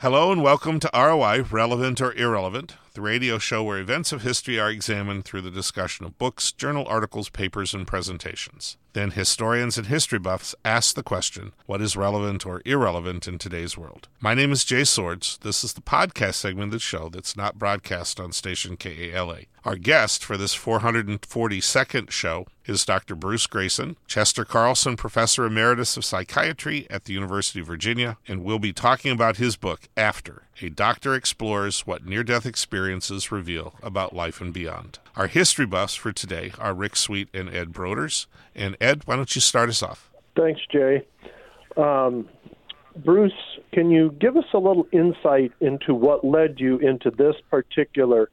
Hello and welcome to ROI, Relevant or Irrelevant, the radio show where events of history are examined through the discussion of books, journal articles, papers, and presentations. Then historians and history buffs ask the question what is relevant or irrelevant in today's world? My name is Jay Swords. This is the podcast segment of the show that's not broadcast on station KALA. Our guest for this 442nd show is Dr. Bruce Greyson, Chester Carlson Professor Emeritus of Psychiatry at the University of Virginia, and we'll be talking about his book, After A Doctor Explores What Near Death Experiences Reveal About Life and Beyond. Our history buffs for today are Rick Sweet and Ed Broders. And Ed, why don't you start us off? Thanks, Jay. Um, Bruce, can you give us a little insight into what led you into this particular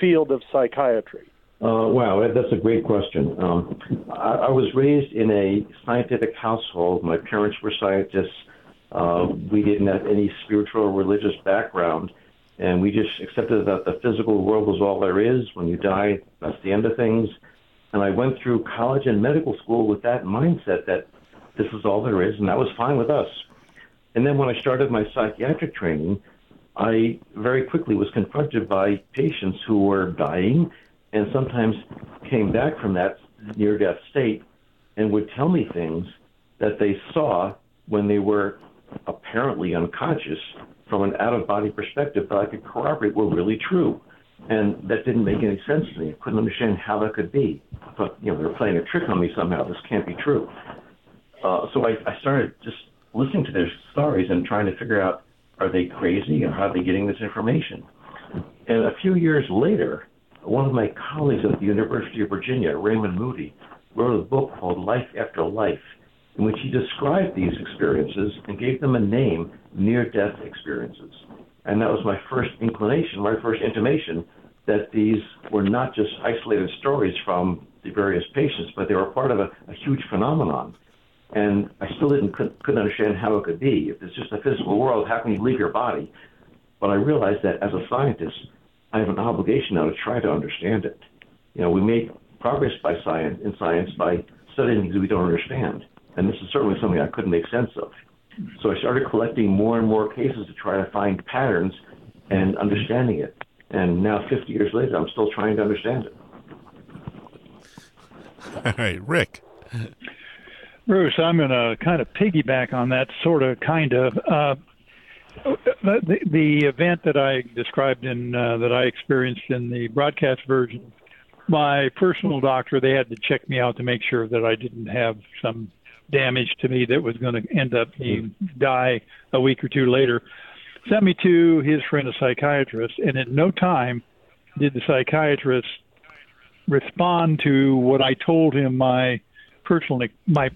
field of psychiatry? Uh, wow, that's a great question. Um, I, I, was raised in a scientific household. My parents were scientists. Uh, we didn't have any spiritual or religious background, and we just accepted that the physical world was all there is. When you die, that's the end of things. And I went through college and medical school with that mindset that this is all there is, and that was fine with us. And then when I started my psychiatric training, I very quickly was confronted by patients who were dying and sometimes came back from that near death state and would tell me things that they saw when they were apparently unconscious from an out of body perspective that I could corroborate were really true. And that didn't make any sense to me. I couldn't understand how that could be. Thought, you know, they were playing a trick on me somehow. This can't be true. Uh, so I, I started just listening to their stories and trying to figure out are they crazy or how are they getting this information? And a few years later, one of my colleagues at the University of Virginia, Raymond Moody, wrote a book called Life After Life, in which he described these experiences and gave them a name, near death experiences. And that was my first inclination, my first intimation that these were not just isolated stories from the various patients, but they were part of a, a huge phenomenon. And I still didn't couldn't, couldn't understand how it could be. If it's just a physical world, how can you leave your body? But I realized that as a scientist, I have an obligation now to try to understand it. You know, we make progress by science in science by studying things we don't understand, and this is certainly something I couldn't make sense of. So I started collecting more and more cases to try to find patterns and understanding it. And now, 50 years later, I'm still trying to understand it. All right, Rick. Bruce, I'm going to kind of piggyback on that, sort of, kind of. Uh, the, the event that I described in uh, that I experienced in the broadcast version, my personal doctor, they had to check me out to make sure that I didn't have some damage to me that was going to end up being die a week or two later. Sent me to his friend, a psychiatrist, and in no time did the psychiatrist respond to what I told him my personal my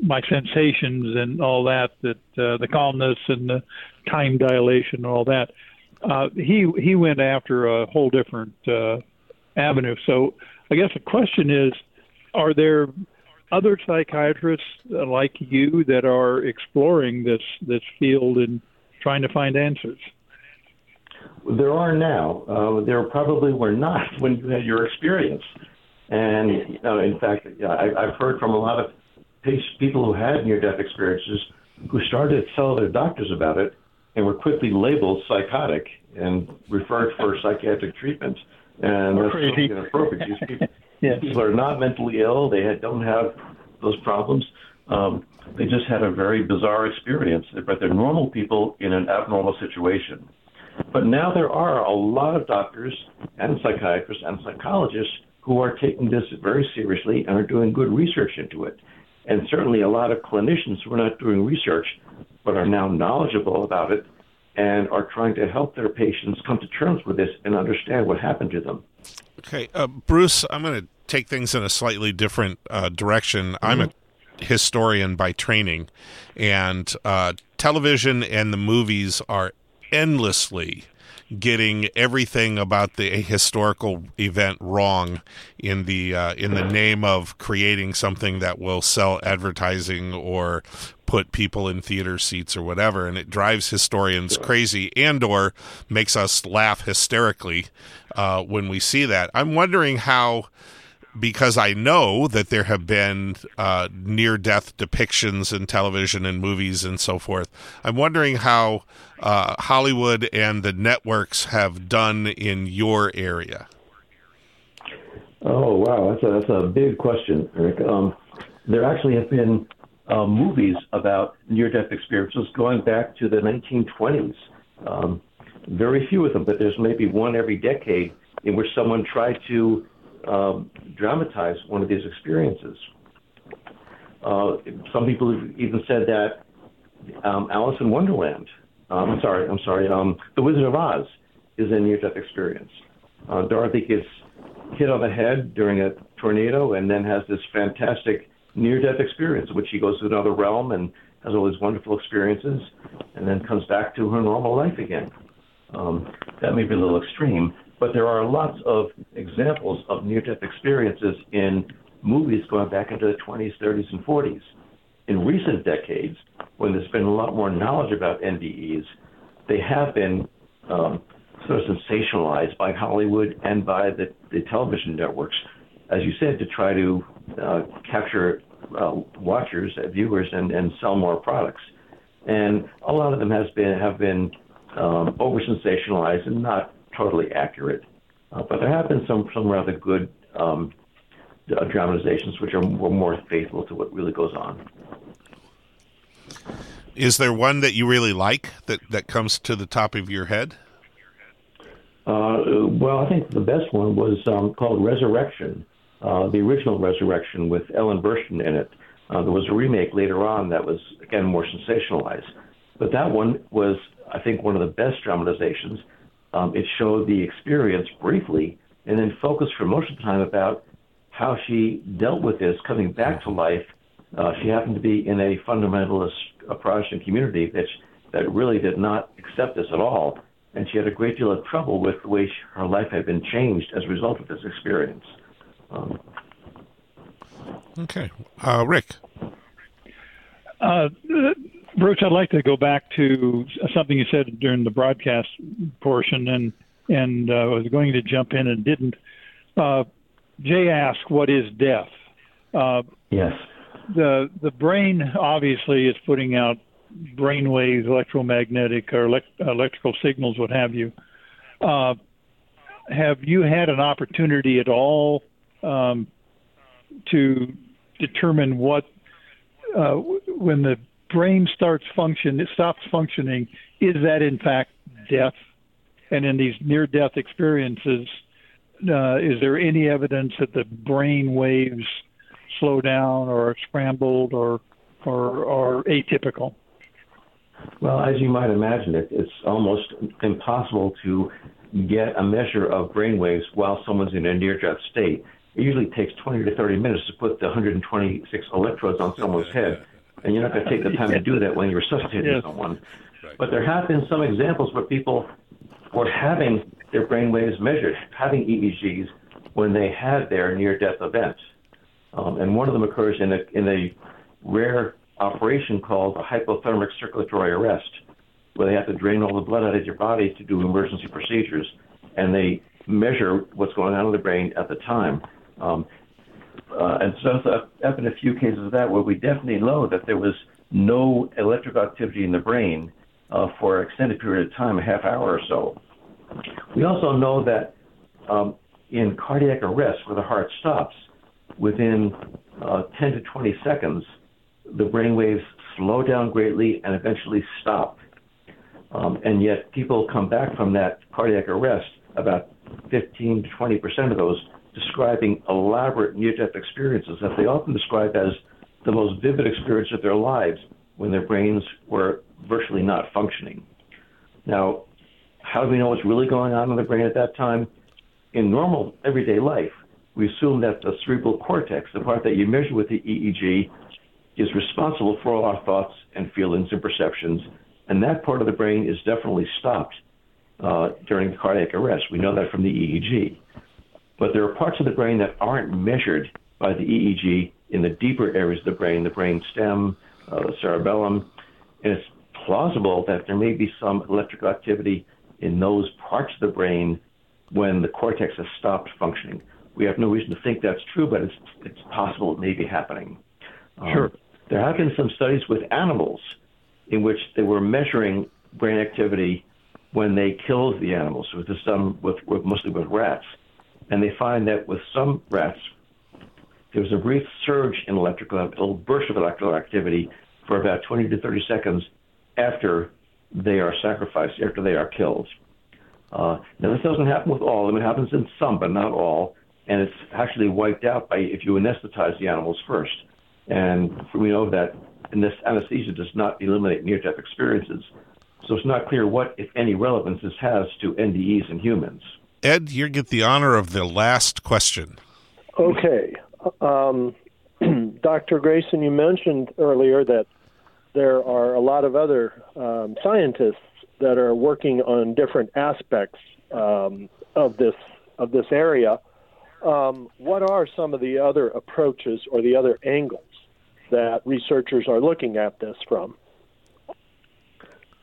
my sensations and all that that uh, the calmness and the time dilation and all that. Uh, he he went after a whole different uh, avenue. So I guess the question is, are there other psychiatrists like you that are exploring this this field and trying to find answers? There are now. Uh, there probably were not when you had your experience. And you know, in fact, I, I've heard from a lot of people who had near-death experiences who started to tell their doctors about it and were quickly labeled psychotic and referred for psychiatric treatment. And that's crazy. inappropriate. These people, yes. people are not mentally ill. They don't have those problems. Um, they just had a very bizarre experience, but they're normal people in an abnormal situation. But now there are a lot of doctors and psychiatrists and psychologists who are taking this very seriously and are doing good research into it. And certainly a lot of clinicians who are not doing research but are now knowledgeable about it and are trying to help their patients come to terms with this and understand what happened to them. Okay, uh, Bruce, I'm going to take things in a slightly different uh, direction. Mm-hmm. I'm a historian by training, and uh, television and the movies are endlessly getting everything about the historical event wrong in the uh, in the name of creating something that will sell advertising or put people in theater seats or whatever. And it drives historians crazy and or makes us laugh hysterically uh, when we see that. I'm wondering how because I know that there have been uh, near death depictions in television and movies and so forth. I'm wondering how uh, Hollywood and the networks have done in your area. Oh wow, that's a that's a big question, Eric. Um, there actually have been uh, movies about near-death experiences going back to the 1920s. Um, very few of them, but there's maybe one every decade in which someone tried to um, dramatize one of these experiences. Uh, some people have even said that um, Alice in Wonderland, um, I'm sorry, I'm sorry, um, The Wizard of Oz is a near-death experience. Uh, Dorothy gets hit on the head during a tornado and then has this fantastic near-death experience, in which she goes to another realm and has all these wonderful experiences, and then comes back to her normal life again. Um, that may be a little extreme, but there are lots of examples of near death experiences in movies going back into the 20s, 30s, and 40s. In recent decades, when there's been a lot more knowledge about NDEs, they have been um, sort of sensationalized by Hollywood and by the, the television networks, as you said, to try to uh, capture uh, watchers, uh, viewers, and, and sell more products. And a lot of them has been have been um, over sensationalized and not totally accurate. Uh, but there have been some some rather good um, uh, dramatizations which are more, more faithful to what really goes on. Is there one that you really like that, that comes to the top of your head? Uh, well, I think the best one was um, called Resurrection, uh, the original Resurrection with Ellen Burstyn in it. Uh, there was a remake later on that was again more sensationalized, but that one was, I think, one of the best dramatizations um, it showed the experience briefly and then focused for most of the time about how she dealt with this coming back to life. Uh, she happened to be in a fundamentalist uh, Protestant community that, that really did not accept this at all. And she had a great deal of trouble with the way she, her life had been changed as a result of this experience. Um, okay. Uh, Rick. Uh, Bruce, I'd like to go back to something you said during the broadcast portion, and and uh, was going to jump in and didn't. Uh, Jay asked, "What is death?" Uh, yes. The the brain obviously is putting out brain waves, electromagnetic or elect- electrical signals, what have you. Uh, have you had an opportunity at all um, to determine what uh, when the brain starts function, it stops functioning, is that in fact death? And in these near-death experiences, uh, is there any evidence that the brain waves slow down or are scrambled or or, or atypical? Well, as you might imagine, it, it's almost impossible to get a measure of brain waves while someone's in a near-death state. It usually takes 20 to 30 minutes to put the 126 electrodes on someone's head and you're not going to take the time to do that when you're resuscitating yes. someone. Right. But there have been some examples where people were having their brain waves measured, having EEGs when they had their near-death event. Um, and one of them occurs in a, in a rare operation called a hypothermic circulatory arrest, where they have to drain all the blood out of your body to do emergency procedures, and they measure what's going on in the brain at the time. Um, uh, and so have been a few cases of that where we definitely know that there was no electrical activity in the brain uh, for an extended period of time, a half hour or so. We also know that um, in cardiac arrest, where the heart stops, within uh, 10 to 20 seconds, the brain waves slow down greatly and eventually stop. Um, and yet, people come back from that cardiac arrest, about 15 to 20 percent of those describing elaborate near death experiences that they often describe as the most vivid experience of their lives when their brains were virtually not functioning. Now, how do we know what's really going on in the brain at that time? In normal everyday life, we assume that the cerebral cortex, the part that you measure with the EEG, is responsible for all our thoughts and feelings and perceptions, and that part of the brain is definitely stopped uh, during cardiac arrest. We know that from the EEG. But there are parts of the brain that aren't measured by the EEG in the deeper areas of the brain, the brain stem, uh, the cerebellum. And it's plausible that there may be some electrical activity in those parts of the brain when the cortex has stopped functioning. We have no reason to think that's true, but it's it's possible it may be happening. Um, sure. There have been some studies with animals in which they were measuring brain activity when they killed the animals. This is done with, with mostly with rats, and they find that with some rats, there was a brief surge in electrical, a little burst of electrical activity for about 20 to 30 seconds after they are sacrificed, after they are killed. Uh, now, this doesn't happen with all of them. It happens in some, but not all. And it's actually wiped out by if you anesthetize the animals first. And we know that anesthesia does not eliminate near-death experiences. So it's not clear what, if any, relevance this has to NDEs in humans. Ed, you get the honor of the last question. Okay. Um, Dr. Greyson, you mentioned earlier that there are a lot of other um, scientists that are working on different aspects um, of this of this area. Um, what are some of the other approaches or the other angles that researchers are looking at this from?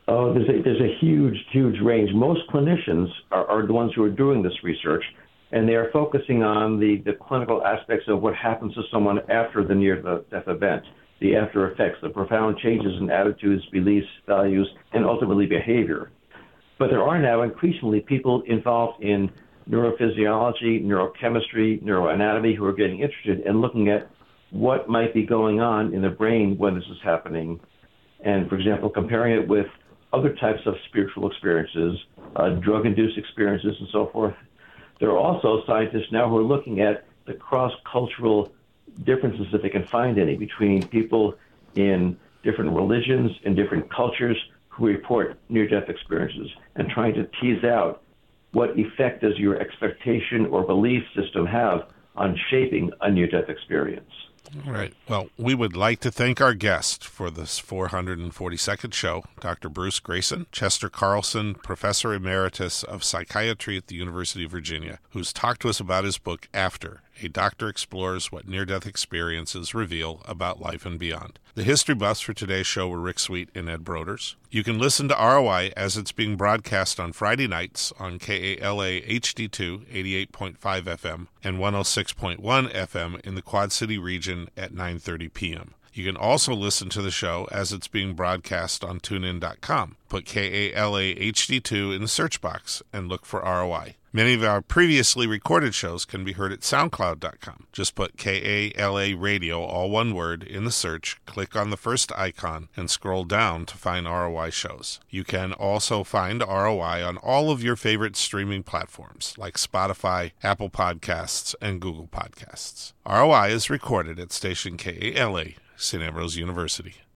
Oh, there's a, there's a huge, huge range. Most clinicians are, are the ones who are doing this research, and they are focusing on the, the clinical aspects of what happens to someone after the near death event, the after effects, the profound changes in attitudes, beliefs, values, and ultimately behavior. But there are now increasingly people involved in neurophysiology, neurochemistry, neuroanatomy who are getting interested in looking at what might be going on in the brain when this is happening. And for example, comparing it with other types of spiritual experiences, uh, drug induced experiences, and so forth. There are also scientists now who are looking at the cross cultural differences, if they can find any, between people in different religions and different cultures who report near death experiences and trying to tease out what effect does your expectation or belief system have on shaping a near death experience. All right. Well, we would like to thank our guest for this 442nd show, Dr. Bruce Greyson, Chester Carlson, Professor Emeritus of Psychiatry at the University of Virginia, who's talked to us about his book, After a doctor explores what near death experiences reveal about life and beyond. The history buffs for today's show were Rick Sweet and Ed Broders. You can listen to ROI as it's being broadcast on Friday nights on KALA HD2 88.5 FM and 106.1 FM in the Quad City region at 9:30 p.m. You can also listen to the show as it's being broadcast on tunein.com. Put KALA HD2 in the search box and look for ROI. Many of our previously recorded shows can be heard at SoundCloud.com. Just put KALA Radio, all one word, in the search, click on the first icon, and scroll down to find ROI shows. You can also find ROI on all of your favorite streaming platforms like Spotify, Apple Podcasts, and Google Podcasts. ROI is recorded at station KALA St. Ambrose University.